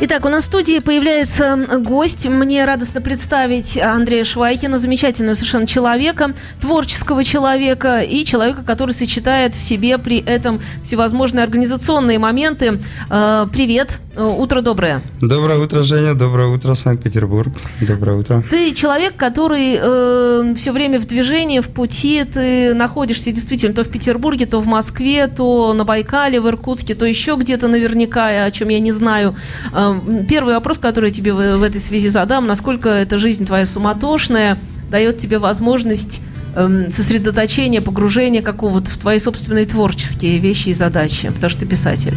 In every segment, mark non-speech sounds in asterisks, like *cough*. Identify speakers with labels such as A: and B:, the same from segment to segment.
A: Итак, у нас в студии появляется гость. Мне радостно представить Андрея Швайкина, замечательного совершенно человека, творческого человека и человека, который сочетает в себе при этом всевозможные организационные моменты. Э, привет, утро доброе.
B: Доброе утро, Женя, доброе утро, Санкт-Петербург. Доброе утро.
A: Ты человек, который э, все время в движении, в пути, ты находишься действительно то в Петербурге, то в Москве, то на Байкале, в Иркутске, то еще где-то наверняка, о чем я не знаю. Э, Первый вопрос, который я тебе в, этой связи задам, насколько эта жизнь твоя суматошная, дает тебе возможность эм, сосредоточения, погружения какого-то в твои собственные творческие вещи и задачи, потому что ты писатель.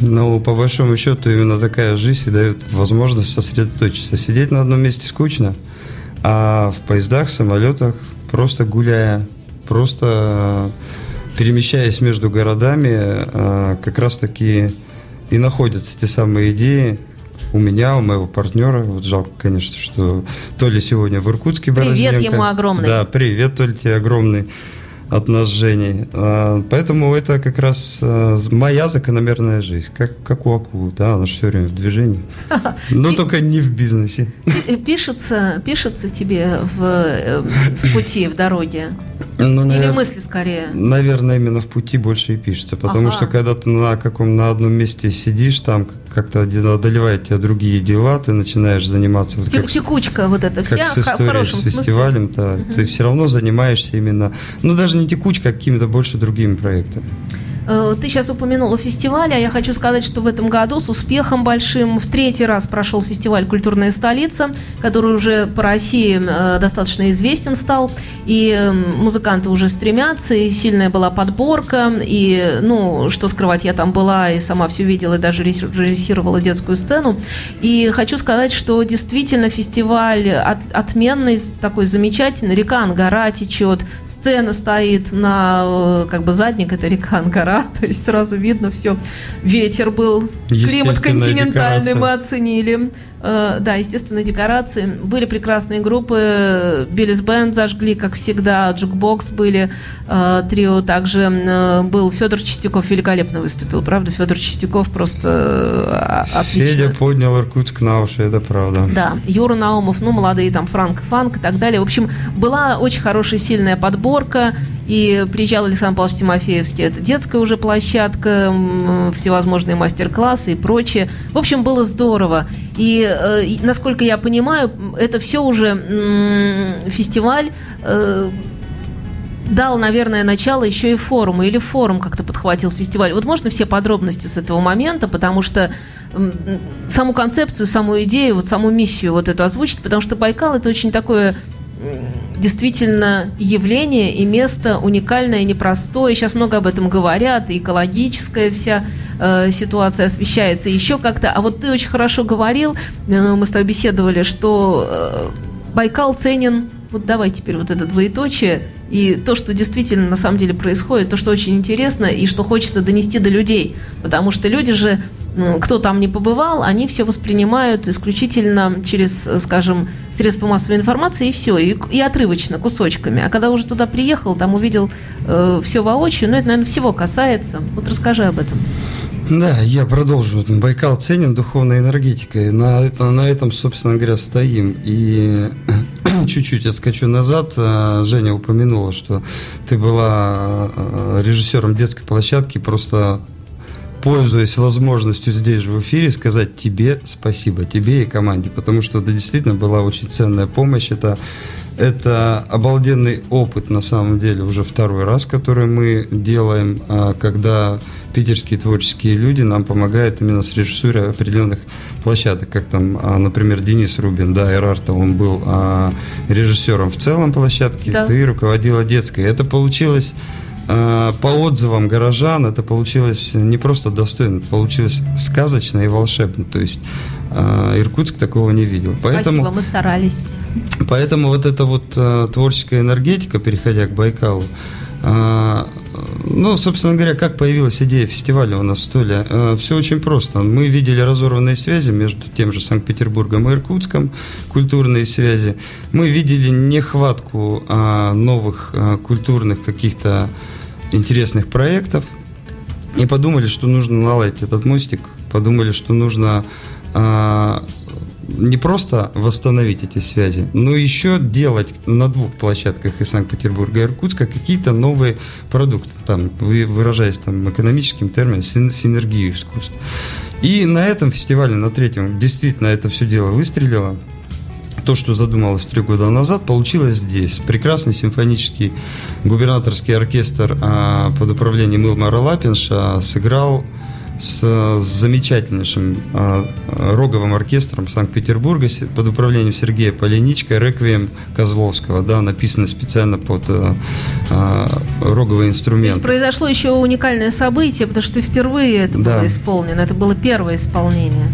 B: Ну, по большому счету, именно такая жизнь дает возможность сосредоточиться. Сидеть на одном месте скучно, а в поездах, самолетах, просто гуляя, просто перемещаясь между городами, э, как раз-таки и находятся те самые идеи у меня, у моего партнера. Вот жалко, конечно, что Толя сегодня в Иркутске
A: Привет ему огромный.
B: Да, привет, Толя, тебе огромный от нас Женей. А, поэтому это как раз а, моя закономерная жизнь, как, как у акулы, да, она же все время в движении, *laughs* но только не в бизнесе.
A: Пишется, пишется тебе в, э, в пути, в дороге? Ну, Или навер... мысли скорее?
B: Наверное, именно в пути больше и пишется. Потому ага. что когда ты на каком на одном месте сидишь, там как-то одолевает тебя другие дела, ты начинаешь заниматься.
A: Вот как, Текучка вот эта вся
B: как с историей, с фестивалем, то угу. ты все равно занимаешься именно, ну даже не текучка, а какими-то больше другими проектами.
A: Э, ты сейчас упомянула фестиваль, а я хочу сказать, что в этом году с успехом большим в третий раз прошел фестиваль «Культурная столица», который уже по России э, достаточно известен стал, и эм, музыканты уже стремятся, и сильная была подборка, и, ну, что скрывать, я там была и сама все видела, и даже режиссировала детскую сцену. И хочу сказать, что действительно фестиваль от, отменный, такой замечательный, река Ангара течет, сцена стоит на, э, как бы, задник, это река Ангара, жара, *laughs* то есть сразу видно все. Ветер был, климат континентальный декорация. мы оценили. Э, да, естественно, декорации. Были прекрасные группы. Billy's Band зажгли, как всегда. Jukebox были. Э, трио также э, был Федор Чистяков. Великолепно выступил, правда? Федор Чистяков просто отлично.
B: Федя поднял Иркутск на уши, это правда.
A: Да. Юра Наумов, ну, молодые там Франк Фанк и так далее. В общем, была очень хорошая, сильная подборка. И приезжал Александр Павлович Тимофеевский. Это детская уже площадка, всевозможные мастер-классы и прочее. В общем, было здорово. И, э, насколько я понимаю, это все уже фестиваль э, дал, наверное, начало еще и форуму, или форум как-то подхватил фестиваль. Вот можно все подробности с этого момента, потому что саму концепцию, саму идею, вот саму миссию вот эту озвучить, потому что Байкал это очень такое действительно явление и место уникальное, непростое. Сейчас много об этом говорят, и экологическая вся э, ситуация освещается еще как-то. А вот ты очень хорошо говорил, э, мы с тобой беседовали, что э, Байкал ценен, вот давай теперь вот это двоеточие, и то, что действительно на самом деле происходит, то, что очень интересно, и что хочется донести до людей. Потому что люди же кто там не побывал, они все воспринимают исключительно через, скажем, средства массовой информации и все, и, и отрывочно, кусочками. А когда уже туда приехал, там увидел э, все воочию, ну это, наверное, всего касается. Вот расскажи об этом.
B: Да, я продолжу. Байкал ценен духовной энергетикой. На, на этом, собственно говоря, стоим. И *clears throat* чуть-чуть я скачу назад. Э, Женя упомянула, что ты была э, режиссером детской площадки. Просто пользуясь возможностью здесь же в эфире, сказать тебе спасибо, тебе и команде, потому что это действительно была очень ценная помощь. Это, это обалденный опыт, на самом деле, уже второй раз, который мы делаем, а, когда питерские творческие люди нам помогают именно с режиссурой определенных площадок, как там, а, например, Денис Рубин, да, Эрарта, он был а, режиссером в целом площадки, да. ты руководила детской. Это получилось по отзывам горожан это получилось не просто достойно, это получилось сказочно и волшебно. То есть э, Иркутск такого не видел.
A: Поэтому, Спасибо, мы старались.
B: Поэтому вот эта вот э, творческая энергетика, переходя к Байкалу, Ну, собственно говоря, как появилась идея фестиваля у нас в Туле? Э, Все очень просто. Мы видели разорванные связи между тем же Санкт-Петербургом и Иркутском, культурные связи. Мы видели нехватку новых культурных каких-то интересных проектов и подумали, что нужно наладить этот мостик, подумали, что нужно а, не просто восстановить эти связи, но еще делать на двух площадках из Санкт-Петербурга и Иркутска какие-то новые продукты, там, выражаясь там, экономическим термином, синергию искусств. И на этом фестивале, на третьем, действительно это все дело выстрелило. То, что задумалось три года назад, получилось здесь. Прекрасный симфонический губернаторский оркестр а, под управлением Илмара Лапинша сыграл с замечательнейшим э, роговым оркестром Санкт-Петербурга под управлением Сергея Поленичка, «Реквием» Козловского, да, написано специально под э, э, роговые инструменты.
A: То есть произошло еще уникальное событие, потому что впервые это да. было исполнено, это было первое исполнение.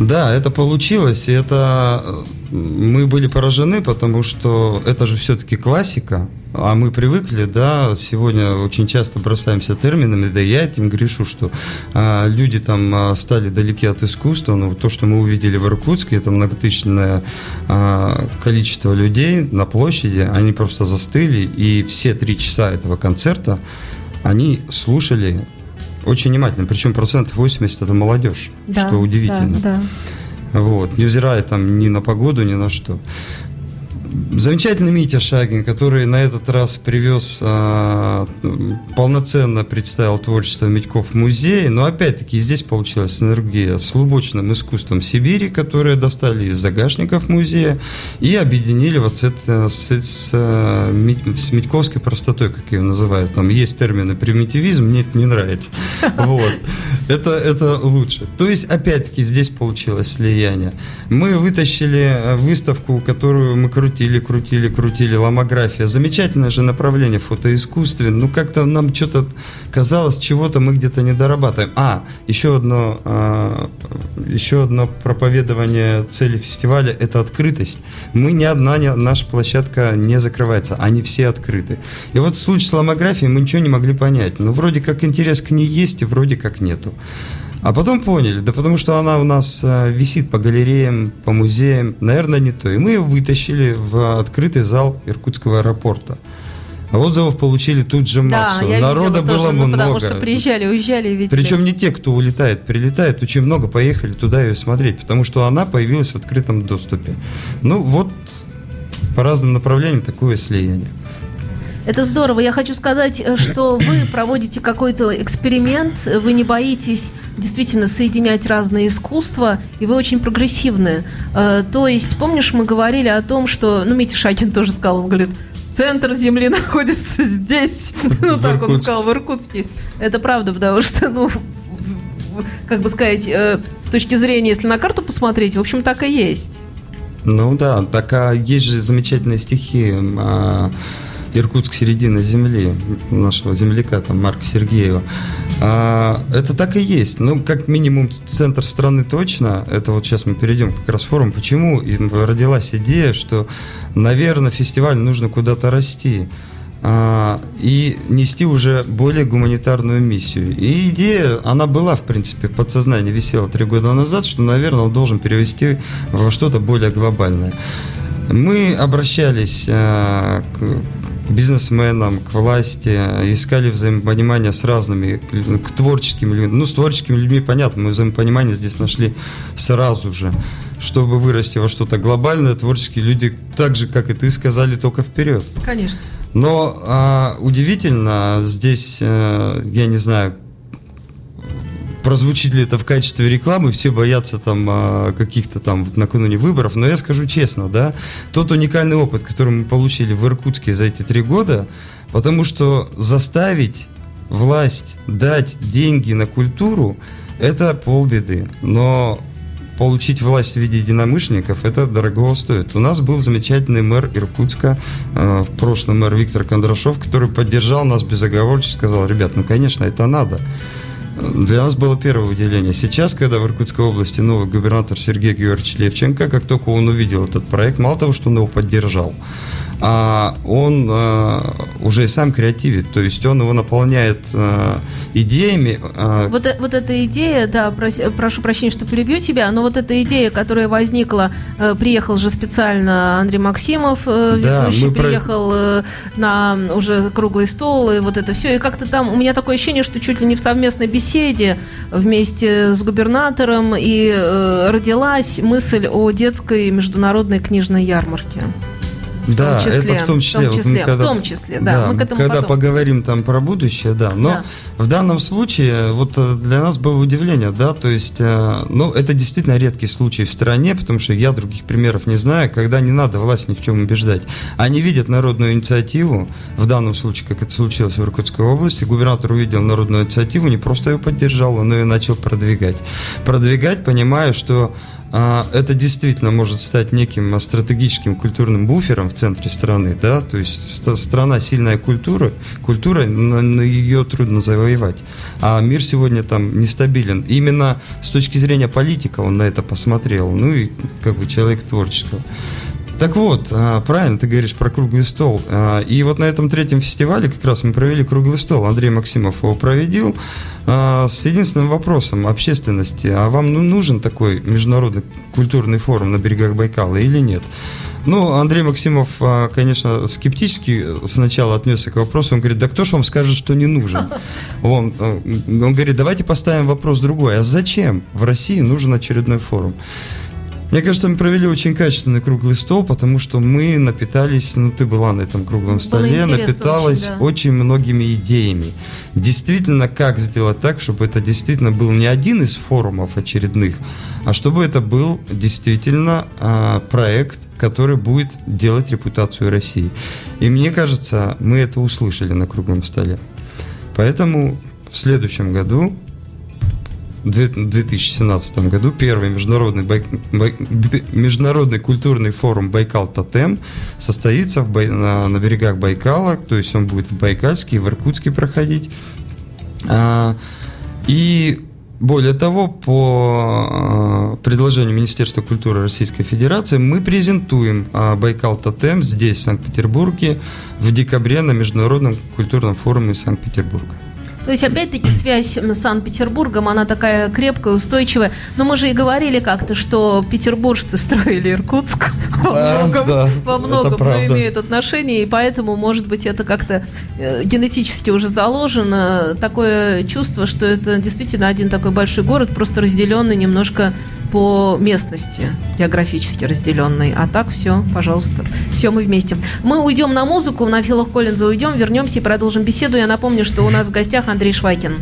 B: Да, это получилось, и это мы были поражены, потому что это же все-таки классика, а мы привыкли, да, сегодня очень часто бросаемся терминами, да я этим грешу, что а, люди там а, стали далеки от искусства, но то, что мы увидели в Иркутске, это многотысячное а, количество людей на площади, они просто застыли, и все три часа этого концерта они слушали очень внимательно, причем процентов 80 это молодежь, да, что удивительно. Да, да. Вот, невзирая там ни на погоду, ни на что. Замечательный Митя Шагин, который на этот раз привез, а, полноценно представил творчество Митьков в музее, но опять-таки здесь получилась энергия с лубочным искусством Сибири, которое достали из загашников музея и объединили вот с, это, с, с, с Митьковской простотой, как ее называют. Там есть термины примитивизм, мне это не нравится. *laughs* Вот. Это, это лучше. То есть, опять-таки, здесь получилось слияние. Мы вытащили выставку, которую мы крутили крутили, крутили, крутили, ломография. Замечательное же направление в фотоискусстве. Ну, как-то нам что-то казалось, чего-то мы где-то не дорабатываем. А, еще одно, а, еще одно проповедование цели фестиваля – это открытость. Мы ни одна, ни, наша площадка не закрывается, они все открыты. И вот в случае с ломографией мы ничего не могли понять. Ну, вроде как интерес к ней есть, и вроде как нету. А потом поняли, да потому что она у нас э, висит по галереям, по музеям, наверное, не то. И мы ее вытащили в открытый зал Иркутского аэропорта. А отзывов получили тут же массу. Да, Народа было тоже, много. Ну,
A: потому что приезжали, уезжали. Видели.
B: Причем не те, кто улетает, прилетает, очень много поехали туда ее смотреть, потому что она появилась в открытом доступе. Ну вот по разным направлениям такое слияние.
A: Это здорово. Я хочу сказать, э, что вы проводите какой-то эксперимент, вы не боитесь действительно соединять разные искусства, и вы очень прогрессивны. Э, то есть, помнишь, мы говорили о том, что, ну, Митя Шакин тоже сказал, он говорит, центр Земли *laughs* находится здесь. *laughs* Ну, так он сказал, в Иркутске. Это правда, потому что, ну, как бы сказать, э, с точки зрения, если на карту посмотреть, в общем, так и есть.
B: Ну да, так а есть же замечательные стихи. Иркутск середина земли, нашего земляка, там, Марка Сергеева. А, это так и есть. Ну, как минимум, центр страны точно. Это вот сейчас мы перейдем как раз в форум. Почему и родилась идея, что, наверное, фестиваль нужно куда-то расти а, и нести уже более гуманитарную миссию. И идея, она была, в принципе, подсознание висела три года назад, что, наверное, он должен перевести во что-то более глобальное. Мы обращались а, к бизнесменам, к власти, искали взаимопонимание с разными, к творческим людям. Ну, с творческими людьми понятно, мы взаимопонимание здесь нашли сразу же. Чтобы вырасти во что-то глобальное, творческие люди, так же, как и ты, сказали только вперед.
A: Конечно.
B: Но а, удивительно, здесь, а, я не знаю, прозвучит ли это в качестве рекламы, все боятся там а, каких-то там накануне выборов, но я скажу честно, да, тот уникальный опыт, который мы получили в Иркутске за эти три года, потому что заставить власть дать деньги на культуру, это полбеды, но получить власть в виде единомышленников, это дорого стоит. У нас был замечательный мэр Иркутска, э, в прошлом мэр Виктор Кондрашов, который поддержал нас безоговорочно, сказал, ребят, ну, конечно, это надо. Для нас было первое выделение. Сейчас, когда в Иркутской области новый губернатор Сергей Георгиевич Левченко, как только он увидел этот проект, мало того, что он его поддержал, а он а, уже и сам креативит, то есть он его наполняет а, идеями.
A: А... Вот, вот эта идея, да, прос, прошу прощения, что перебью тебя, но вот эта идея, которая возникла, приехал же специально Андрей Максимов, да, ведущий, приехал про... на уже круглый стол, и вот это все, и как-то там у меня такое ощущение, что чуть ли не в совместной беседе вместе с губернатором и родилась мысль о детской международной книжной ярмарке.
B: Да, числе, это в том числе.
A: В том числе, вот когда, в том числе да.
B: да мы к этому когда потом. поговорим там про будущее, да. Но да. в данном случае вот э, для нас было удивление, да, то есть, э, ну, это действительно редкий случай в стране, потому что я других примеров не знаю, когда не надо власть ни в чем убеждать. Они видят народную инициативу, в данном случае, как это случилось в Иркутской области, губернатор увидел народную инициативу, не просто ее поддержал, он ее начал продвигать. Продвигать, понимая, что это действительно может стать неким стратегическим культурным буфером в центре страны, да, то есть страна сильная культура, культура, на, ее трудно завоевать, а мир сегодня там нестабилен. Именно с точки зрения политика он на это посмотрел, ну и как бы человек творческого. Так вот, а, правильно ты говоришь про круглый стол. А, и вот на этом третьем фестивале как раз мы провели круглый стол. Андрей Максимов его проведил а, с единственным вопросом общественности. А вам ну, нужен такой международный культурный форум на берегах Байкала или нет? Ну, Андрей Максимов, конечно, скептически сначала отнесся к вопросу. Он говорит, да кто ж вам скажет, что не нужен? *laughs* Он, он говорит, давайте поставим вопрос другой. А зачем в России нужен очередной форум? Мне кажется, мы провели очень качественный круглый стол, потому что мы напитались, ну ты была на этом круглом столе, напиталась очень, да. очень многими идеями. Действительно, как сделать так, чтобы это действительно был не один из форумов очередных, а чтобы это был действительно а, проект, который будет делать репутацию России. И мне кажется, мы это услышали на круглом столе. Поэтому в следующем году в 2017 году первый международный, бай, бай, международный культурный форум Байкал Тотем состоится в бай, на, на берегах Байкала, то есть он будет в Байкальске и в Иркутске проходить. А, и более того, по а, предложению Министерства культуры Российской Федерации мы презентуем а, Байкал Тотем здесь, в Санкт-Петербурге, в декабре на Международном культурном форуме Санкт-Петербурга.
A: То есть, опять-таки, связь с Санкт-Петербургом, она такая крепкая, устойчивая. Но мы же и говорили как-то, что петербуржцы *laughs* строили Иркутск. *laughs* Во многом, да, во многом имеют отношение, и поэтому, может быть, это как-то э, генетически уже заложено. Такое чувство, что это действительно один такой большой город, просто разделенный немножко по местности, географически разделенной. А так все, пожалуйста, все мы вместе. Мы уйдем на музыку, на Филов Коллинза уйдем, вернемся и продолжим беседу. Я напомню, что у нас в гостях Андрей Швайкин.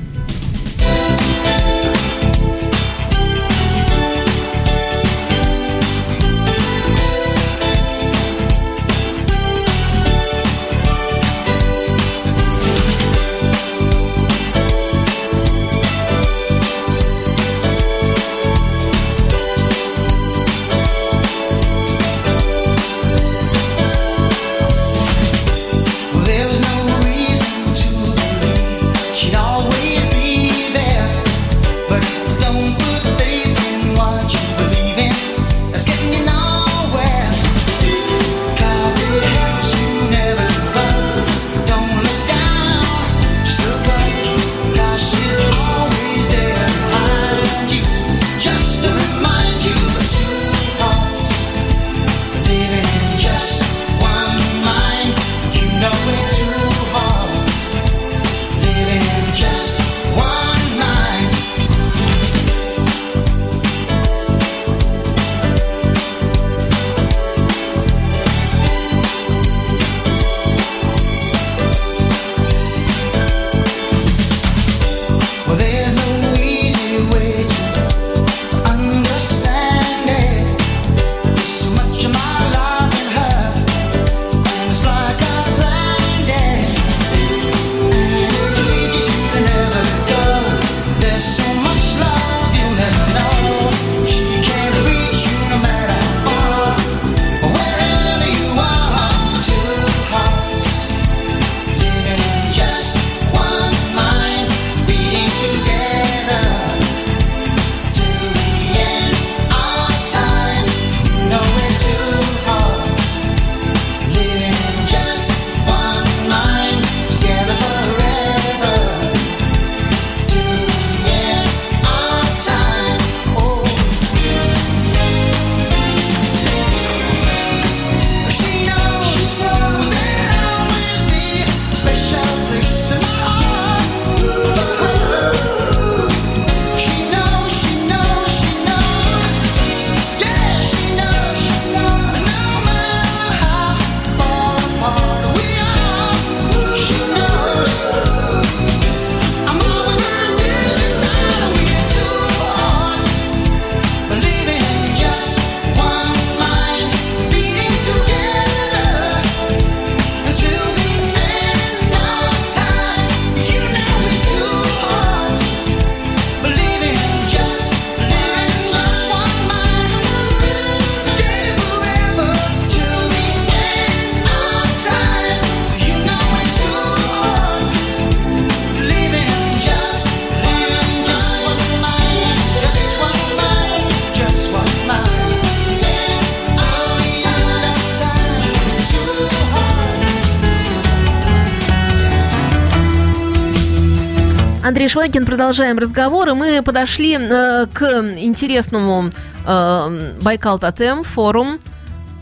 A: Швайкин, продолжаем разговор, и мы подошли э, к интересному э, Байкал Тотем форум.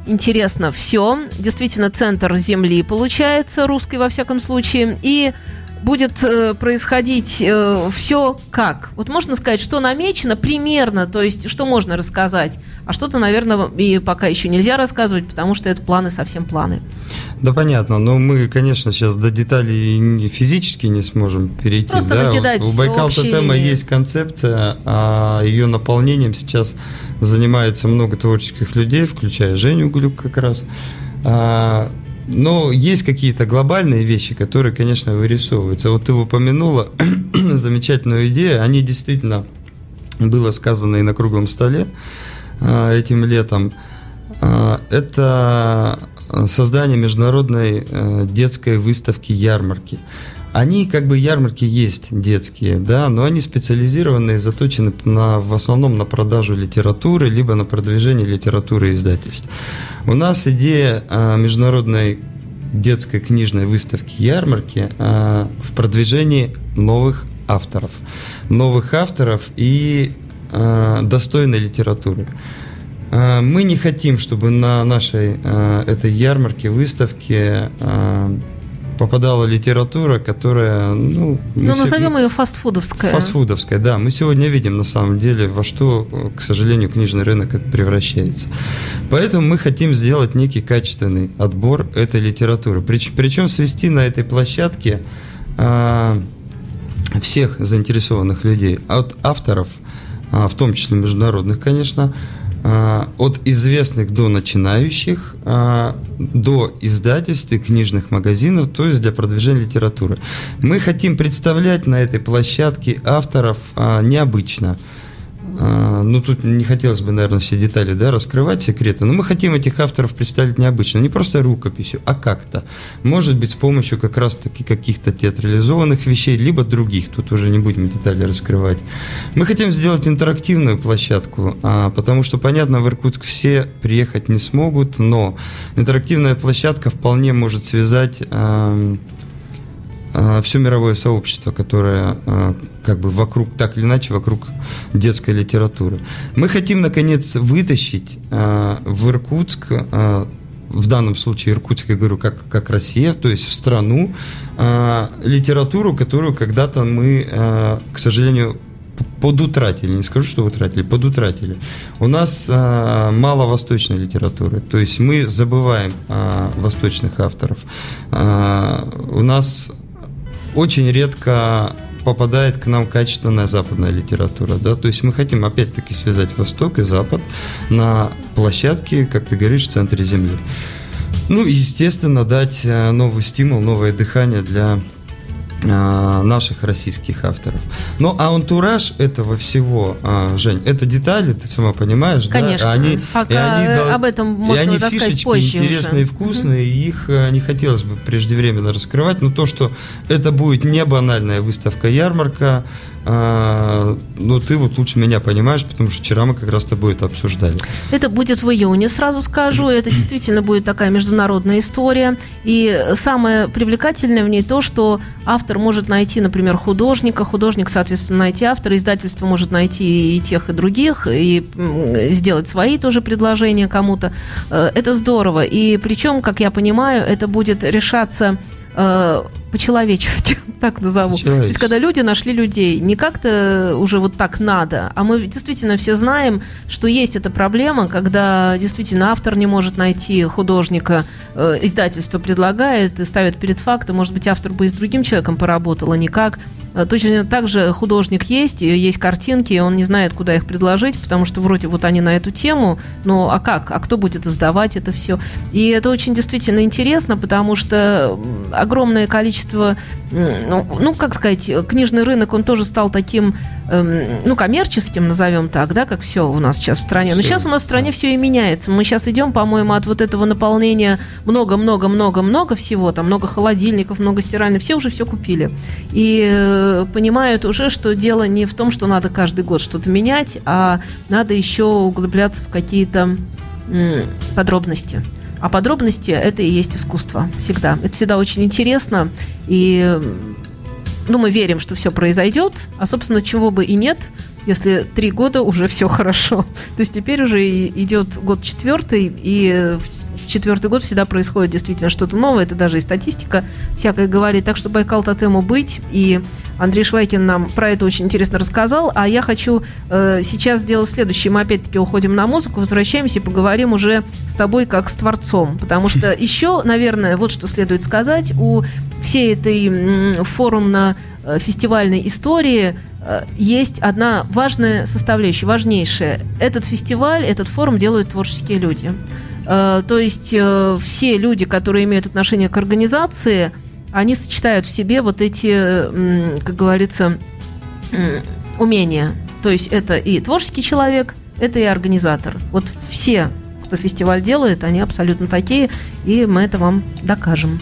A: Интересно все. Действительно, центр Земли получается, русской во всяком случае. И будет э, происходить э, все как? Вот можно сказать, что намечено примерно, то есть что можно рассказать, а что-то, наверное, и пока еще нельзя рассказывать, потому что это планы совсем планы.
B: Да, понятно, но мы, конечно, сейчас до деталей физически не сможем перейти.
A: Просто
B: да?
A: вот
B: у Байкал Тотема есть концепция, а ее наполнением сейчас занимается много творческих людей, включая Женю Глюк как раз. А, но есть какие-то глобальные вещи, которые, конечно, вырисовываются. Вот ты упомянула *clears throat* замечательную идею. Они действительно было сказано и на круглом столе а, этим летом. А, это создание международной э, детской выставки ярмарки. Они как бы ярмарки есть детские, да, но они специализированы и заточены на, в основном на продажу литературы, либо на продвижение литературы и издательств. У нас идея а, международной детской книжной выставки ярмарки а, в продвижении новых авторов. Новых авторов и а, достойной литературы. Мы не хотим, чтобы на нашей этой ярмарке, выставке попадала литература, которая, ну...
A: Ну, назовем ее фастфудовская.
B: Фастфудовская, да. Мы сегодня видим, на самом деле, во что, к сожалению, книжный рынок превращается. Поэтому мы хотим сделать некий качественный отбор этой литературы. Причем свести на этой площадке а, всех заинтересованных людей, от авторов, а, в том числе международных, конечно, от известных до начинающих, а, до издательств и книжных магазинов, то есть для продвижения литературы. Мы хотим представлять на этой площадке авторов а, необычно – а, ну, тут не хотелось бы, наверное, все детали да, раскрывать, секреты, но мы хотим этих авторов представить необычно, не просто рукописью, а как-то. Может быть, с помощью как раз-таки каких-то театрализованных вещей, либо других, тут уже не будем детали раскрывать. Мы хотим сделать интерактивную площадку, а, потому что, понятно, в Иркутск все приехать не смогут, но интерактивная площадка вполне может связать а, все мировое сообщество, которое а, как бы вокруг, так или иначе, вокруг детской литературы. Мы хотим, наконец, вытащить а, в Иркутск, в данном случае Иркутск, я говорю, как, как Россия, то есть в страну, литературу, которую когда-то мы, к сожалению, подутратили, не скажу, что утратили, подутратили. У нас а, мало восточной литературы, то есть мы забываем а, восточных авторов. А, у нас очень редко попадает к нам качественная западная литература, да, то есть мы хотим опять-таки связать Восток и Запад на площадке, как ты говоришь, в центре Земли. Ну, естественно, дать э, новый стимул, новое дыхание для наших российских авторов. Ну, а антураж этого всего, а, Жень, это детали, ты сама понимаешь,
A: Конечно.
B: да? Они,
A: Пока и они, об этом можно
B: и они фишечки
A: позже
B: интересные, уже. вкусные, угу. их э, не хотелось бы преждевременно раскрывать, но то, что это будет не банальная выставка-ярмарка, а, ну, ты вот лучше меня понимаешь, потому что вчера мы как раз с тобой это обсуждали.
A: Это будет в июне, сразу скажу. Это действительно будет такая международная история. И самое привлекательное в ней то, что автор может найти, например, художника, художник, соответственно, найти автора, издательство может найти и тех, и других, и сделать свои тоже предложения кому-то. Э, это здорово. И причем, как я понимаю, это будет решаться э, по-человечески, *laughs* так назову. То есть, когда люди нашли людей, не как-то уже вот так надо, а мы действительно все знаем, что есть эта проблема, когда действительно автор не может найти художника, э, издательство предлагает и ставит перед фактом, может быть, автор бы и с другим человеком поработал, а никак. Э, точно так же художник есть, есть картинки, он не знает, куда их предложить, потому что вроде вот они на эту тему, но а как? А кто будет издавать это все? И это очень действительно интересно, потому что огромное количество, ну, ну как сказать, книжный рынок, он тоже стал таким, эм, ну, коммерческим, назовем так, да, как все у нас сейчас в стране. Но сейчас у нас в стране все и меняется. Мы сейчас идем, по-моему, от вот этого наполнения много-много-много-много всего, там много холодильников, много стиральных, все уже все купили. И э, понимают уже, что дело не в том, что надо каждый год что-то менять, а надо еще углубляться в какие-то подробности. А подробности это и есть искусство всегда. Это всегда очень интересно. И ну, мы верим, что все произойдет, а, собственно, чего бы и нет, если три года уже все хорошо. *laughs* То есть теперь уже идет год четвертый, и в четвертый год всегда происходит действительно что-то новое, это даже и статистика всякое говорит. Так что Байкал Тотему быть, и Андрей Швайкин нам про это очень интересно рассказал, а я хочу э, сейчас сделать следующее. Мы опять-таки уходим на музыку, возвращаемся и поговорим уже с тобой как с творцом. Потому что *laughs* еще, наверное, вот что следует сказать, у всей этой форумно-фестивальной истории э, есть одна важная составляющая, важнейшая. Этот фестиваль, этот форум делают творческие люди. Э, то есть э, все люди, которые имеют отношение к организации – они сочетают в себе вот эти, как говорится, умения. То есть это и творческий человек, это и организатор. Вот все, кто фестиваль делает, они абсолютно такие, и мы это вам докажем.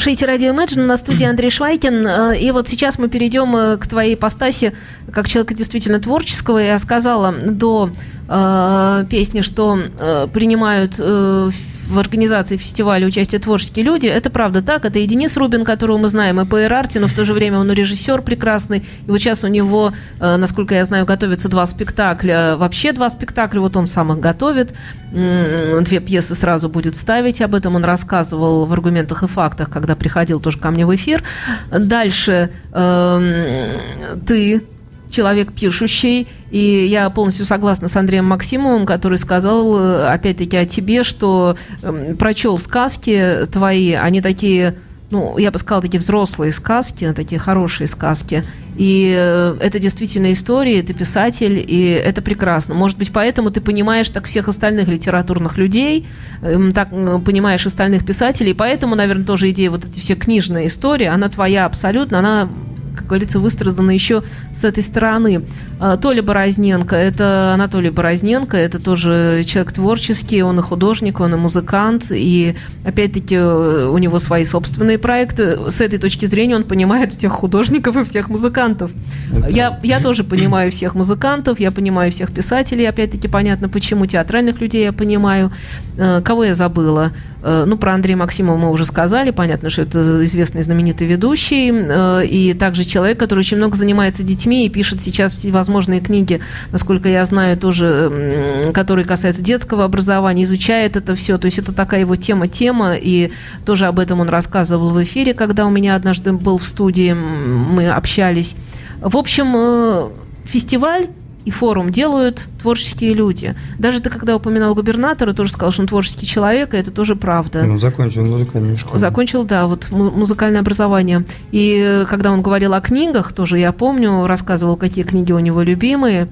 A: Слушаете радио Imagine, на студии Андрей Швайкин. Э, и вот сейчас мы перейдем э, к твоей постаси как человека действительно творческого. Я сказала до э, песни, что э, принимают э, в организации фестиваля участие творческие люди. Это правда так. Это и Денис Рубин, которого мы знаем, и по Арти, но в то же время он режиссер прекрасный. И вот сейчас у него, э, насколько я знаю, готовятся два спектакля. Вообще два спектакля. Вот он сам их готовит. Две пьесы сразу будет ставить. Об этом он рассказывал в «Аргументах и фактах», когда приходил тоже ко мне в эфир. Дальше э, ты человек пишущий, и я полностью согласна с Андреем Максимовым, который сказал, э, опять-таки, о тебе, что эм, прочел сказки твои, они такие, ну, я бы сказала, такие взрослые сказки, такие хорошие сказки. И э, это действительно история, ты писатель, и это прекрасно. Может быть, поэтому ты понимаешь так всех остальных литературных людей, эм, так понимаешь остальных писателей, поэтому, наверное, тоже идея вот эти все книжные истории, она твоя абсолютно, она как говорится, выстрадано еще с этой стороны. А, Толя Борозненко, это Анатолий Борозненко, это тоже человек творческий, он и художник, он и музыкант, и опять-таки у него свои собственные проекты. С этой точки зрения он понимает всех художников и всех музыкантов. Я, я тоже понимаю всех музыкантов, я понимаю всех писателей, опять-таки понятно, почему театральных людей я понимаю. А, кого я забыла? А, ну, про Андрея Максимова мы уже сказали, понятно, что это известный знаменитый ведущий, и также человек, который очень много занимается детьми и пишет сейчас всевозможные книги, насколько я знаю, тоже, которые касаются детского образования, изучает это все. То есть это такая его тема-тема, и тоже об этом он рассказывал в эфире, когда у меня однажды был в студии, мы общались. В общем, э, фестиваль и форум делают творческие люди. Даже ты, когда упоминал губернатора, тоже сказал, что он творческий человек, и это тоже правда.
B: Ну, закончил музыкальную школу.
A: Закончил, да, вот музыкальное образование. И когда он говорил о книгах, тоже я помню, рассказывал, какие книги у него любимые.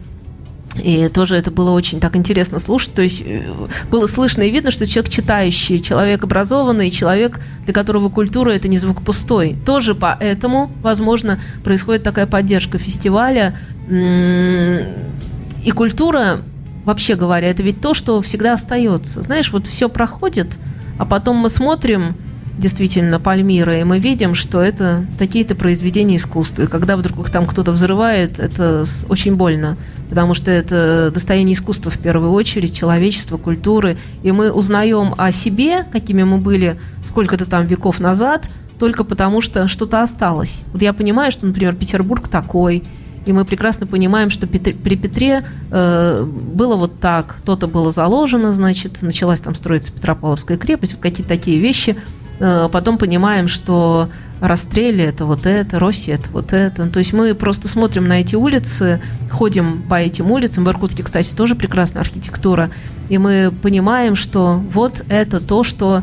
A: И тоже это было очень так интересно слушать. То есть э, было слышно и видно, что человек читающий, человек образованный, человек, для которого культура это не звук пустой. Тоже поэтому, возможно, происходит такая поддержка фестиваля и культура, вообще говоря, это ведь то, что всегда остается. Знаешь, вот все проходит, а потом мы смотрим действительно Пальмира, и мы видим, что это такие-то произведения искусства. И когда вдруг их там кто-то взрывает, это очень больно, потому что это достояние искусства в первую очередь, человечества, культуры. И мы узнаем о себе, какими мы были сколько-то там веков назад, только потому что что-то осталось. Вот я понимаю, что, например, Петербург такой – и мы прекрасно понимаем, что при Петре э, было вот так, то-то было заложено, значит, началась там строиться Петропавловская крепость, вот какие-то такие вещи. Э, потом понимаем, что расстрели это вот это, Россия это вот это. То есть мы просто смотрим на эти улицы, ходим по этим улицам. В Иркутске, кстати, тоже прекрасная архитектура. И мы понимаем, что вот это то, что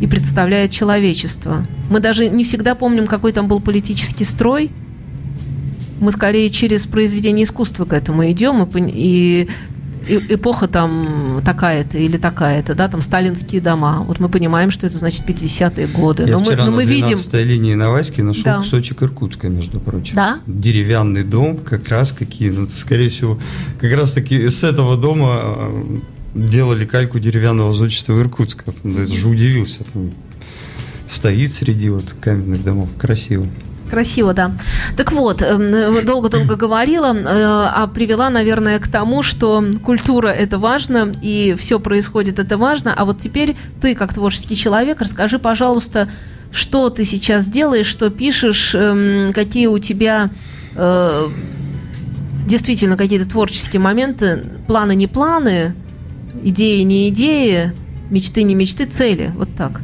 A: и представляет человечество. Мы даже не всегда помним, какой там был политический строй, мы скорее через произведение искусства к этому идем, и, и эпоха там такая-то или такая-то, да, там сталинские дома. Вот мы понимаем, что это значит 50-е годы.
B: Я но вчера мы, но на 12 видим... линии Новайской нашел да. кусочек Иркутска, между прочим.
A: Да?
B: Деревянный дом, как раз какие, ну, скорее всего, как раз таки с этого дома э, делали кальку деревянного зодчества Иркутска. Я же удивился. Стоит среди вот каменных домов. Красиво.
A: Красиво, да. Так вот, эм, долго-долго говорила, э, а привела, наверное, к тому, что культура это важно, и все происходит это важно. А вот теперь ты, как творческий человек, расскажи, пожалуйста, что ты сейчас делаешь, что пишешь, эм, какие у тебя э, действительно какие-то творческие моменты, планы не планы, идеи не идеи, мечты не мечты, цели. Вот так.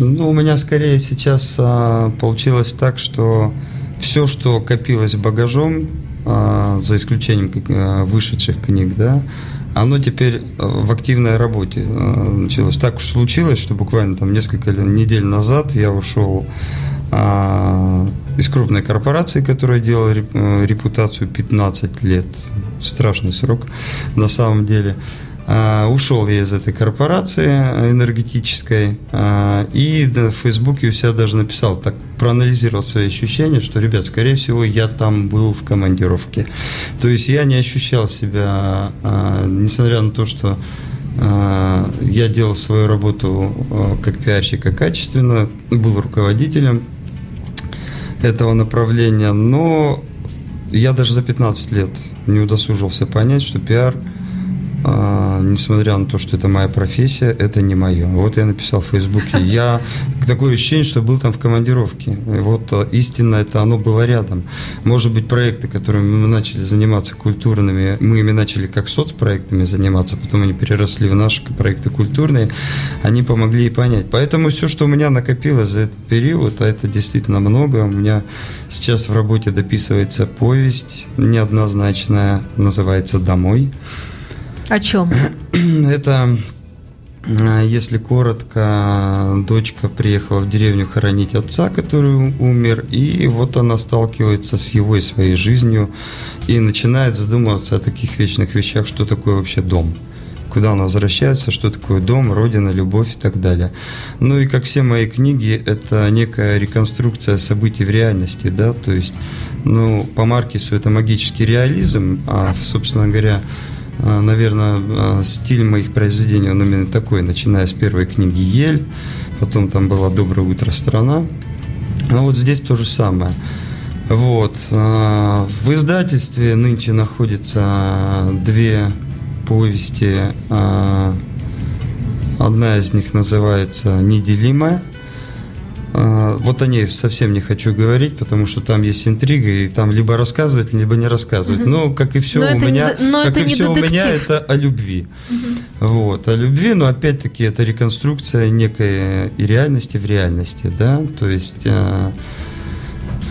B: Ну, у меня скорее сейчас а, получилось так, что все, что копилось багажом, а, за исключением а, вышедших книг, да, оно теперь а, в активной работе а, началось. Так уж случилось, что буквально там несколько недель назад я ушел а, из крупной корпорации, которая делала репутацию 15 лет. Страшный срок на самом деле. А, ушел я из этой корпорации энергетической а, и в Фейсбуке у себя даже написал, так проанализировал свои ощущения, что, ребят, скорее всего, я там был в командировке. То есть я не ощущал себя, а, несмотря на то, что я делал свою работу как пиарщика качественно, был руководителем этого направления, но я даже за 15 лет не удосужился понять, что пиар – а, несмотря на то, что это моя профессия, это не мое. Вот я написал в Фейсбуке, *laughs* я такое ощущение, что был там в командировке. И вот а, истинно это оно было рядом. Может быть, проекты, которыми мы начали заниматься культурными, мы ими начали как соцпроектами заниматься, потом они переросли в наши проекты культурные, они помогли и понять. Поэтому все, что у меня накопилось за этот период, а это действительно много, у меня сейчас в работе дописывается повесть неоднозначная, называется «Домой».
A: О чем? *clears throat*
B: Это, э, если коротко, дочка приехала в деревню хоронить отца, который умер, и вот она сталкивается с его и своей жизнью и начинает задумываться о таких вечных вещах, что такое вообще дом куда она возвращается, что такое дом, родина, любовь и так далее. Ну и как все мои книги, это некая реконструкция событий в реальности, да, то есть, ну, по Маркису это магический реализм, а, собственно говоря, наверное, а, стиль моих произведений, он именно такой, начиная с первой книги «Ель», потом там была «Доброе утро, страна». А вот здесь то же самое. Вот. А, в издательстве нынче находятся две повести. Одна из них называется «Неделимая», а, вот о ней совсем не хочу говорить, потому что там есть интрига, и там либо рассказывать, либо не рассказывать. Угу. Но как и все но у меня, не, как и все детектив. у меня, это о любви. Угу. Вот, о любви, но опять-таки это реконструкция некой и реальности в реальности, да, то есть а,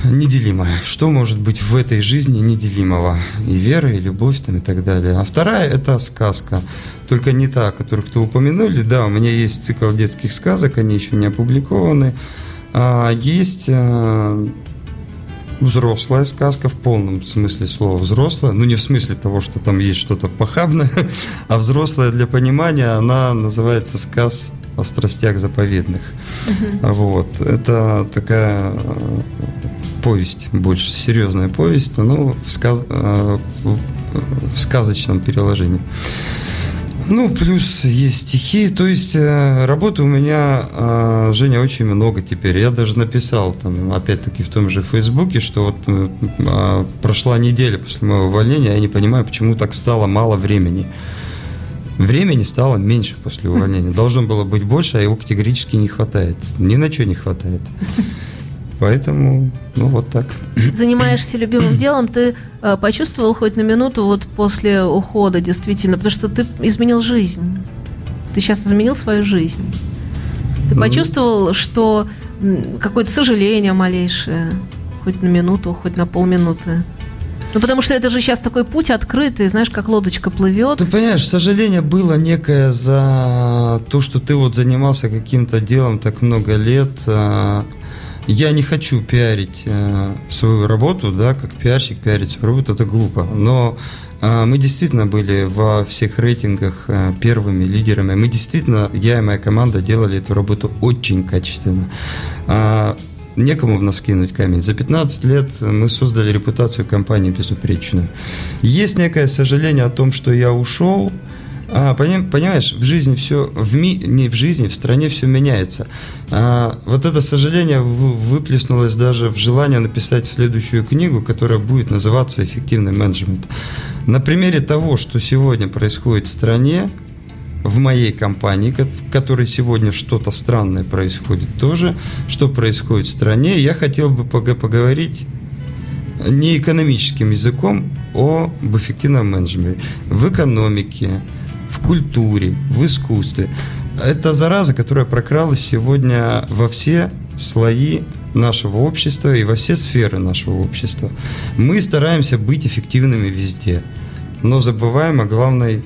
B: неделимое. Что может быть в этой жизни неделимого? И вера, и любовь там, и так далее. А вторая – это сказка. Только не та, о которых вы упомянули. Да, у меня есть цикл детских сказок, они еще не опубликованы. А, есть э, взрослая сказка в полном смысле слова взрослая, ну не в смысле того, что там есть что-то похабное, *laughs* а взрослая для понимания, она называется сказ о страстях заповедных. Uh-huh. Вот. Это такая э, повесть, больше серьезная повесть, но в, сказ... Э, в сказочном переложении. Ну, плюс есть стихи. То есть э, работы у меня, э, Женя, очень много теперь. Я даже написал, там, опять-таки, в том же Фейсбуке, что вот э, э, прошла неделя после моего увольнения, я не понимаю, почему так стало мало времени. Времени стало меньше после увольнения. Должно было быть больше, а его категорически не хватает. Ни на что не хватает. Поэтому, ну вот так.
A: Занимаешься любимым делом, ты э, почувствовал хоть на минуту вот после ухода действительно, потому что ты изменил жизнь. Ты сейчас изменил свою жизнь. Ты почувствовал, что какое-то сожаление малейшее, хоть на минуту, хоть на полминуты. Ну, потому что это же сейчас такой путь открытый, знаешь, как лодочка плывет.
B: Ты понимаешь, сожаление было некое за то, что ты вот занимался каким-то делом так много лет, а, я не хочу пиарить э, свою работу, да, как пиарщик пиарить свою работу, это глупо. Но э, мы действительно были во всех рейтингах э, первыми лидерами. Мы действительно, я и моя команда делали эту работу очень качественно. Э, некому в нас кинуть камень. За 15 лет мы создали репутацию компании безупречную. Есть некое сожаление о том, что я ушел, а, понимаешь, в жизни все, в ми, не в жизни, в стране все меняется. А, вот это сожаление выплеснулось даже в желание написать следующую книгу, которая будет называться «Эффективный менеджмент». На примере того, что сегодня происходит в стране, в моей компании, в которой сегодня что-то странное происходит тоже, что происходит в стране, я хотел бы поговорить не экономическим языком об эффективном менеджменте. В экономике, в культуре, в искусстве. Это зараза, которая прокралась сегодня во все слои нашего общества и во все сферы нашего общества. Мы стараемся быть эффективными везде, но забываем о главной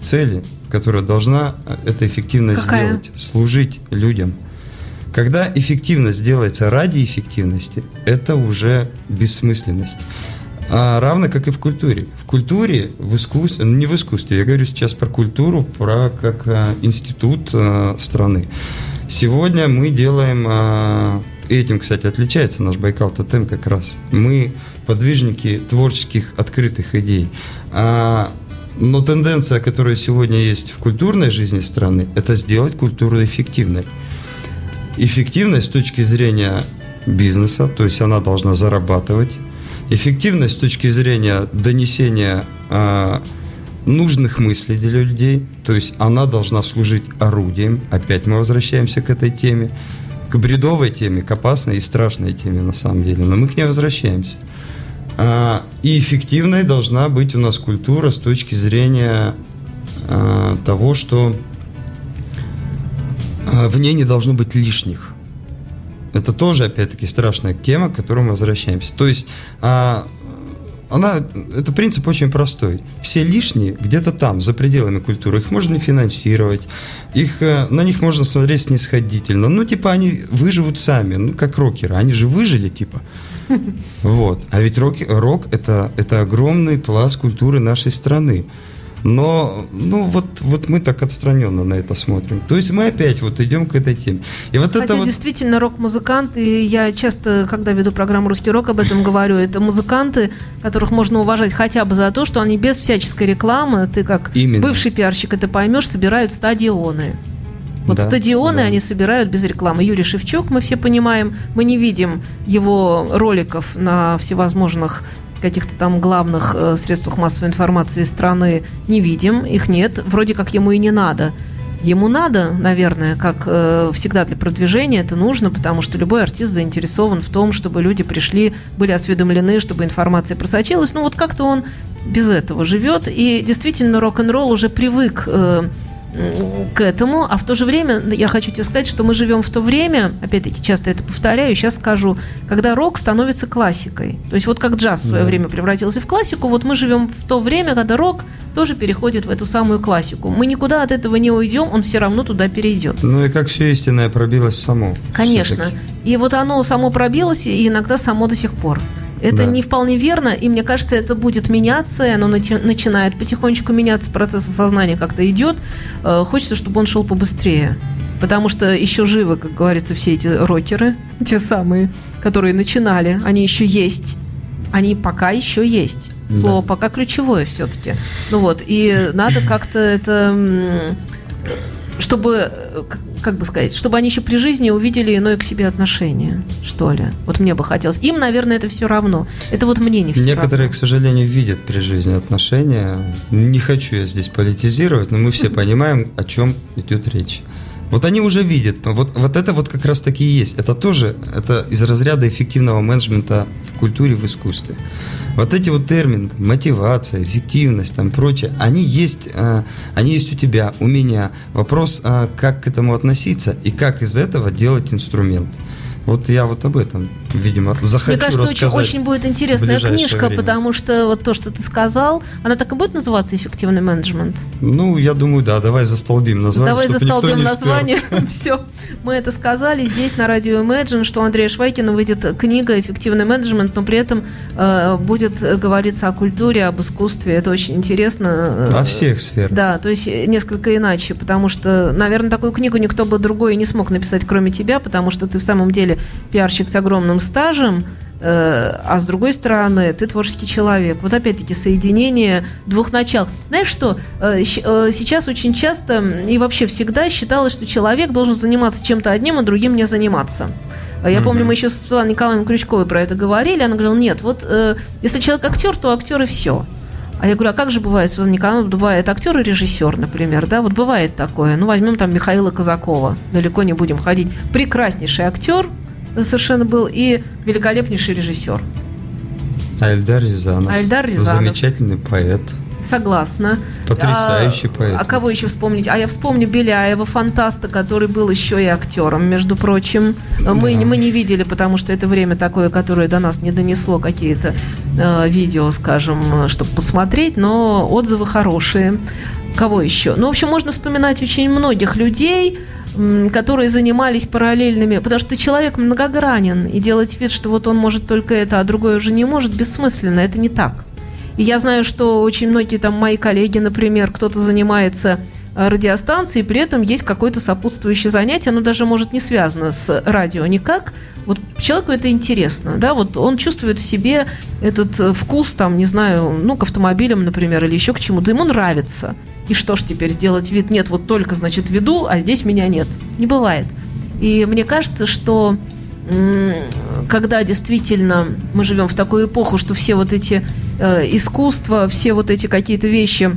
B: цели, которая должна эта эффективность Какая? сделать, служить людям. Когда эффективность делается ради эффективности, это уже бессмысленность. А, равно как и в культуре. В культуре, в искусстве, не в искусстве, я говорю сейчас про культуру, про как а, институт а, страны. Сегодня мы делаем, а, этим, кстати, отличается наш Байкал Тотем как раз. Мы подвижники творческих открытых идей. А, Но тенденция, которая сегодня есть в культурной жизни страны, это сделать культуру эффективной. Эффективность с точки зрения бизнеса, то есть она должна зарабатывать. Эффективность с точки зрения донесения э, нужных мыслей для людей, то есть она должна служить орудием. Опять мы возвращаемся к этой теме, к бредовой теме, к опасной и страшной теме на самом деле, но мы к ней возвращаемся. А, и эффективной должна быть у нас культура с точки зрения а, того, что в ней не должно быть лишних. Это тоже, опять-таки, страшная тема, к которой мы возвращаемся. То есть, она, это принцип очень простой. Все лишние где-то там, за пределами культуры. Их можно финансировать, их, э, на них можно смотреть снисходительно. Ну, типа, они выживут сами, ну, как рокеры. Они же выжили, типа. *laughs* Вот. А ведь рок, рок это, это огромный пласт культуры нашей страны. Но, ну, вот, вот мы так отстраненно на это смотрим. То есть мы опять вот идем к этой теме.
A: И вот Хотя это вот... действительно рок-музыкант, и я часто, когда веду программу «Русский рок», об этом *laughs* говорю, это музыканты, которых можно уважать хотя бы за то, что они без всяческой рекламы, ты как Именно. бывший пиарщик это поймешь, собирают стадионы. Вот да, стадионы да. они собирают без рекламы. Юрий Шевчук, мы все понимаем, мы не видим его роликов на всевозможных каких-то там главных э, средствах массовой информации страны не видим, их нет, вроде как ему и не надо. Ему надо, наверное, как э, всегда для продвижения, это нужно, потому что любой артист заинтересован в том, чтобы люди пришли, были осведомлены, чтобы информация просочилась. Ну вот как-то он без этого живет, и действительно рок-н-ролл уже привык э, к этому, а в то же время я хочу тебе сказать, что мы живем в то время, опять-таки часто это повторяю, сейчас скажу, когда рок становится классикой. То есть вот как джаз в свое да. время превратился в классику, вот мы живем в то время, когда рок тоже переходит в эту самую классику. Мы никуда от этого не уйдем, он все равно туда перейдет.
B: Ну и как все истинное пробилось само.
A: Конечно. И вот оно само пробилось, и иногда само до сих пор. Это да. не вполне верно, и мне кажется, это будет меняться, и оно начинает потихонечку меняться, процесс осознания как-то идет. Э, хочется, чтобы он шел побыстрее. Потому что еще живы, как говорится, все эти рокеры, те самые, которые начинали, они еще есть. Они пока еще есть. Слово да. пока ключевое все-таки. Ну вот, и надо как-то это чтобы, э, как бы сказать, чтобы они еще при жизни увидели иное к себе отношение, что ли. Вот мне бы хотелось. Им, наверное, это все равно. Это вот мне не все
B: Некоторые,
A: равно.
B: к сожалению, видят при жизни отношения. Не хочу я здесь политизировать, но мы все *laughs* понимаем, о чем идет речь. Вот они уже видят, вот, вот это вот как раз таки и есть. Это тоже это из разряда эффективного менеджмента в культуре, в искусстве. Вот эти вот термины, мотивация, эффективность, там прочее, они есть, э, они есть у тебя, у меня. Вопрос, э, как к этому относиться и как из этого делать инструмент. Вот я вот об этом, видимо, захочу Мне кажется, рассказать.
A: Очень, очень будет интересная книжка, время. потому что вот то, что ты сказал, она так и будет называться «Эффективный менеджмент».
B: Ну, я думаю, да. Давай застолбим название,
A: Давай застолбим название. *laughs* Все, мы это сказали здесь на радио Imagine, что у Андрея Швайкина выйдет книга «Эффективный менеджмент», но при этом э, будет говориться о культуре, об искусстве. Это очень интересно.
B: О всех сферах.
A: Да, то есть несколько иначе, потому что, наверное, такую книгу никто бы другой не смог написать, кроме тебя, потому что ты в самом деле пиарщик с огромным стажем, э, а с другой стороны, ты творческий человек. Вот опять-таки соединение двух начал. Знаешь что, э, э, сейчас очень часто и вообще всегда считалось, что человек должен заниматься чем-то одним, а другим не заниматься. Я mm-hmm. помню, мы еще с Светланой Николаевной Крючковой про это говорили. Она говорила, нет, вот если человек актер, то актер и все. А я говорю, а как же бывает, Светлана Николаевна, бывает актер и режиссер, например, да, вот бывает такое. Ну, возьмем там Михаила Казакова, далеко не будем ходить. Прекраснейший актер, совершенно был и великолепнейший режиссер.
B: Альдар Рязанов.
A: Альдар Рязанов.
B: Замечательный поэт.
A: Согласна.
B: Потрясающий
A: а,
B: поэт.
A: А кого еще вспомнить? А я вспомню Беляева, фантаста, который был еще и актером, между прочим. Да. Мы, мы не видели, потому что это время такое, которое до нас не донесло какие-то э, видео, скажем, чтобы посмотреть, но отзывы хорошие. Кого еще? Ну, в общем, можно вспоминать очень многих людей, которые занимались параллельными, потому что человек многогранен, и делать вид, что вот он может только это, а другой уже не может, бессмысленно, это не так. И я знаю, что очень многие там мои коллеги, например, кто-то занимается радиостанции, при этом есть какое-то сопутствующее занятие, оно даже может не связано с радио никак. Вот человеку это интересно, да, вот он чувствует в себе этот э, вкус, там, не знаю, ну, к автомобилям, например, или еще к чему-то, ему нравится. И что ж теперь сделать вид? Нет, вот только, значит, веду, а здесь меня нет. Не бывает. И мне кажется, что когда действительно мы живем в такую эпоху, что все вот эти э, искусства, все вот эти какие-то вещи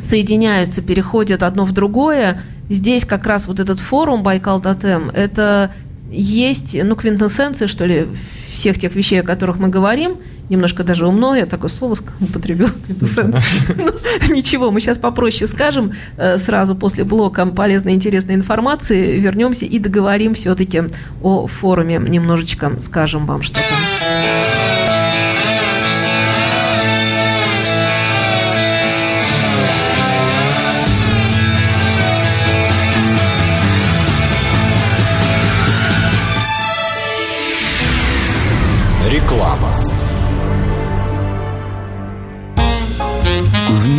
A: соединяются, переходят одно в другое, здесь как раз вот этот форум Байкал Тотем, это есть, ну, квинтэссенция, что ли, всех тех вещей, о которых мы говорим, немножко даже умно, я такое слово *laughs* употребил, ну, Ничего, мы сейчас попроще скажем, э, сразу после блока полезной интересной информации вернемся и договорим все-таки о форуме, немножечко скажем вам что-то.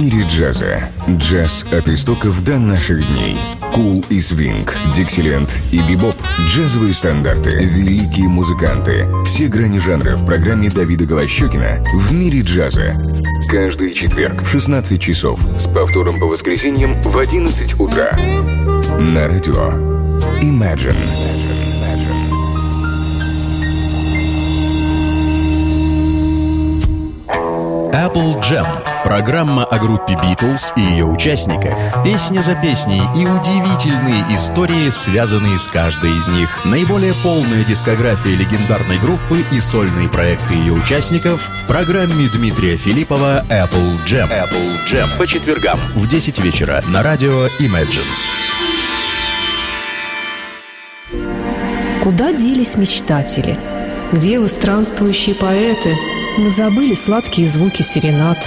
C: Мире джаза. Джаз от истоков до наших дней. Кул и свинг, диксиленд и бибоп. Джазовые стандарты, великие музыканты. Все грани жанра в программе Давида Голощекина «В мире джаза». Каждый четверг в 16 часов с повтором по воскресеньям в 11 утра. На радио Imagine.
D: Apple Jam – программа о группе Beatles и ее участниках. Песня за песней и удивительные истории, связанные с каждой из них. Наиболее полная дискография легендарной группы и сольные проекты ее участников в программе Дмитрия Филиппова Apple Jam. Apple Jam по четвергам в 10 вечера на радио Imagine.
E: Куда делись мечтатели? Где вы, странствующие поэты – мы забыли сладкие звуки серенад.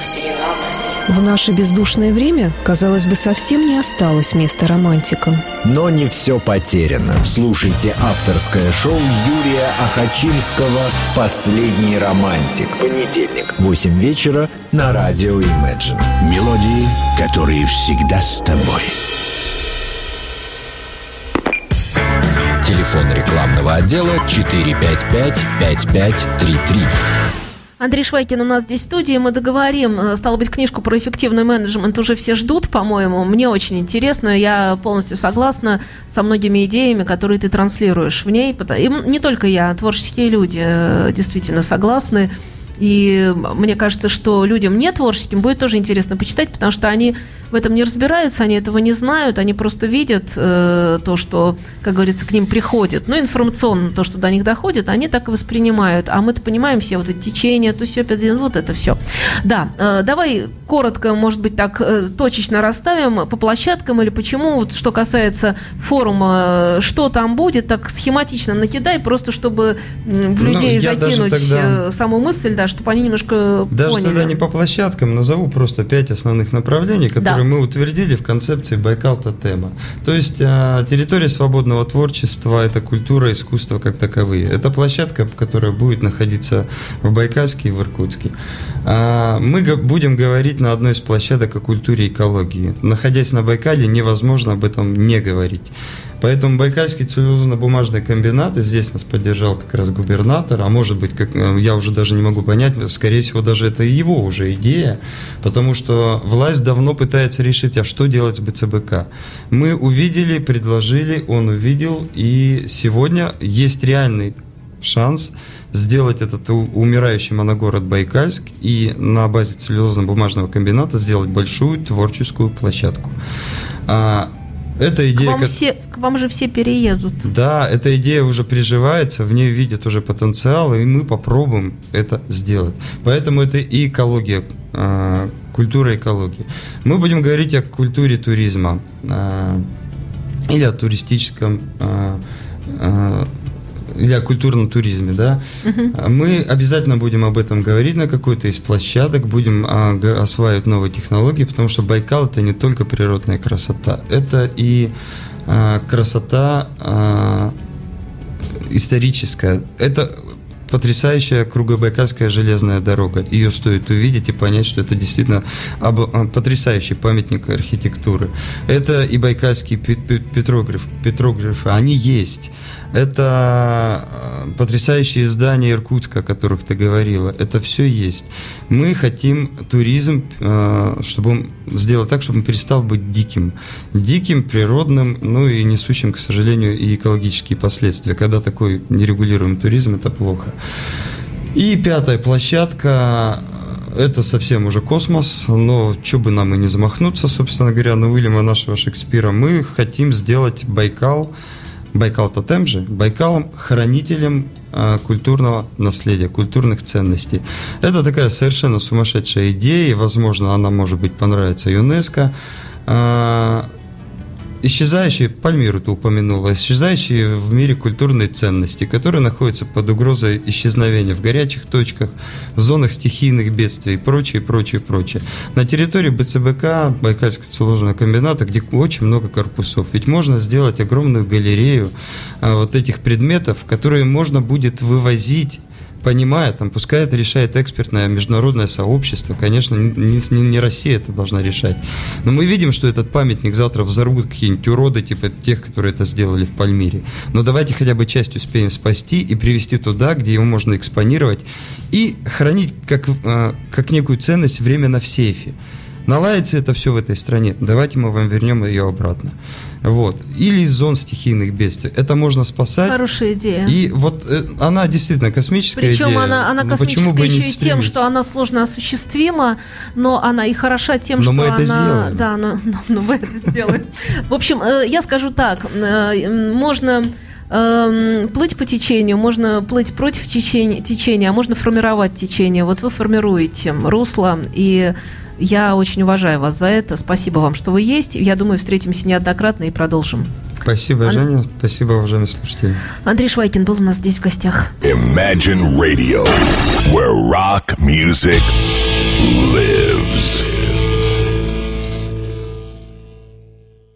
E: В наше бездушное время, казалось бы, совсем не осталось места романтикам.
F: Но не все потеряно. Слушайте авторское шоу Юрия Ахачинского «Последний романтик». Понедельник, 8 вечера на радио Imagine.
G: Мелодии, которые всегда с тобой.
F: Телефон рекламного отдела 455 5533.
A: Андрей Швайкин у нас здесь в студии. Мы договорим. Э, стало быть, книжку про эффективный менеджмент уже все ждут, по-моему. Мне очень интересно. Я полностью согласна со многими идеями, которые ты транслируешь в ней. И не только я, творческие люди э, действительно согласны. И мне кажется, что людям не творческим будет тоже интересно почитать, потому что они в этом не разбираются, они этого не знают, они просто видят э, то, что, как говорится, к ним приходит. Ну, информационно то, что до них доходит, они так и воспринимают. А мы-то понимаем все вот эти течения, то все, вот это все. Да, э, давай коротко, может быть, так э, точечно расставим по площадкам или почему, вот, что касается форума, что там будет, так схематично накидай, просто чтобы в ну, людей ну, закинуть тогда... Э, саму мысль, да, чтобы они немножко
B: Даже поняли. тогда не по площадкам, назову просто пять основных направлений, которые да которые мы утвердили в концепции Байкал Тотема. То есть а, территория свободного творчества – это культура, искусство как таковые. Это площадка, которая будет находиться в Байкальске и в Иркутске. А, мы будем говорить на одной из площадок о культуре и экологии. Находясь на Байкале, невозможно об этом не говорить. Поэтому Байкальский целлюлозно-бумажный комбинат, и здесь нас поддержал как раз губернатор, а может быть, как, э, я уже даже не могу понять, скорее всего, даже это его уже идея, потому что власть давно пытается решить, а что делать с БЦБК. Мы увидели, предложили, он увидел, и сегодня есть реальный шанс сделать этот умирающий моногород Байкальск и на базе целлюлозно-бумажного комбината сделать большую творческую площадку. А, эта идея...
A: К вам, все, к вам же все переедут.
B: Да, эта идея уже приживается, в ней видят уже потенциал, и мы попробуем это сделать. Поэтому это и экология, а, культура экологии. Мы будем говорить о культуре туризма а, или о туристическом а, или о культурном туризме, да, угу. мы обязательно будем об этом говорить на какой-то из площадок, будем а, осваивать новые технологии, потому что Байкал это не только природная красота, это и а, красота а, историческая. Это потрясающая кругобайкальская железная дорога. Ее стоит увидеть и понять, что это действительно потрясающий памятник архитектуры. Это и байкальские петрографы, петрографы, они есть. Это э, потрясающие здания Иркутска, о которых ты говорила. Это все есть. Мы хотим туризм, э, чтобы сделать так, чтобы он перестал быть диким. Диким, природным, ну и несущим, к сожалению, и экологические последствия. Когда такой нерегулируемый туризм, это плохо. И пятая площадка это совсем уже космос, но что бы нам и не замахнуться, собственно говоря, на Уильяма нашего Шекспира, мы хотим сделать Байкал – Байкал Тотем же, Байкалом хранителем э, культурного наследия, культурных ценностей. Это такая совершенно сумасшедшая идея, и, возможно, она, может быть, понравится ЮНЕСКО. Э, исчезающие, Пальмиру ты упомянула, исчезающие в мире культурные ценности, которые находятся под угрозой исчезновения в горячих точках, в зонах стихийных бедствий и прочее, прочее, прочее. На территории БЦБК, Байкальского целлюлозного комбината, где очень много корпусов, ведь можно сделать огромную галерею а, вот этих предметов, которые можно будет вывозить понимая, там, пускай это решает экспертное международное сообщество, конечно, не, не, не Россия это должна решать. Но мы видим, что этот памятник завтра взорвут какие-нибудь уроды, типа тех, которые это сделали в Пальмире. Но давайте хотя бы часть успеем спасти и привести туда, где его можно экспонировать и хранить как, а, как некую ценность временно в сейфе. Наладится это все в этой стране. Давайте мы вам вернем ее обратно. Вот. Или из зон стихийных бедствий. Это можно спасать.
A: Хорошая идея.
B: И вот э, она действительно космическая
A: Причем
B: идея.
A: она, она космическая почему бы еще и тем, что она сложно осуществима, но она и хороша тем,
B: но
A: что
B: мы это
A: она...
B: Сделаем.
A: Да, но, но, но мы это сделаем. В общем, э, я скажу так. Э, можно эм, плыть по течению, можно плыть против течения, течения, а можно формировать течение. Вот вы формируете русло, и я очень уважаю вас за это. Спасибо вам, что вы есть. Я думаю, встретимся неоднократно и продолжим.
B: Спасибо, Ан... Женя. Спасибо, уважаемые слушатели.
A: Андрей Швайкин был у нас здесь в гостях.
C: Imagine Radio, where rock music lives.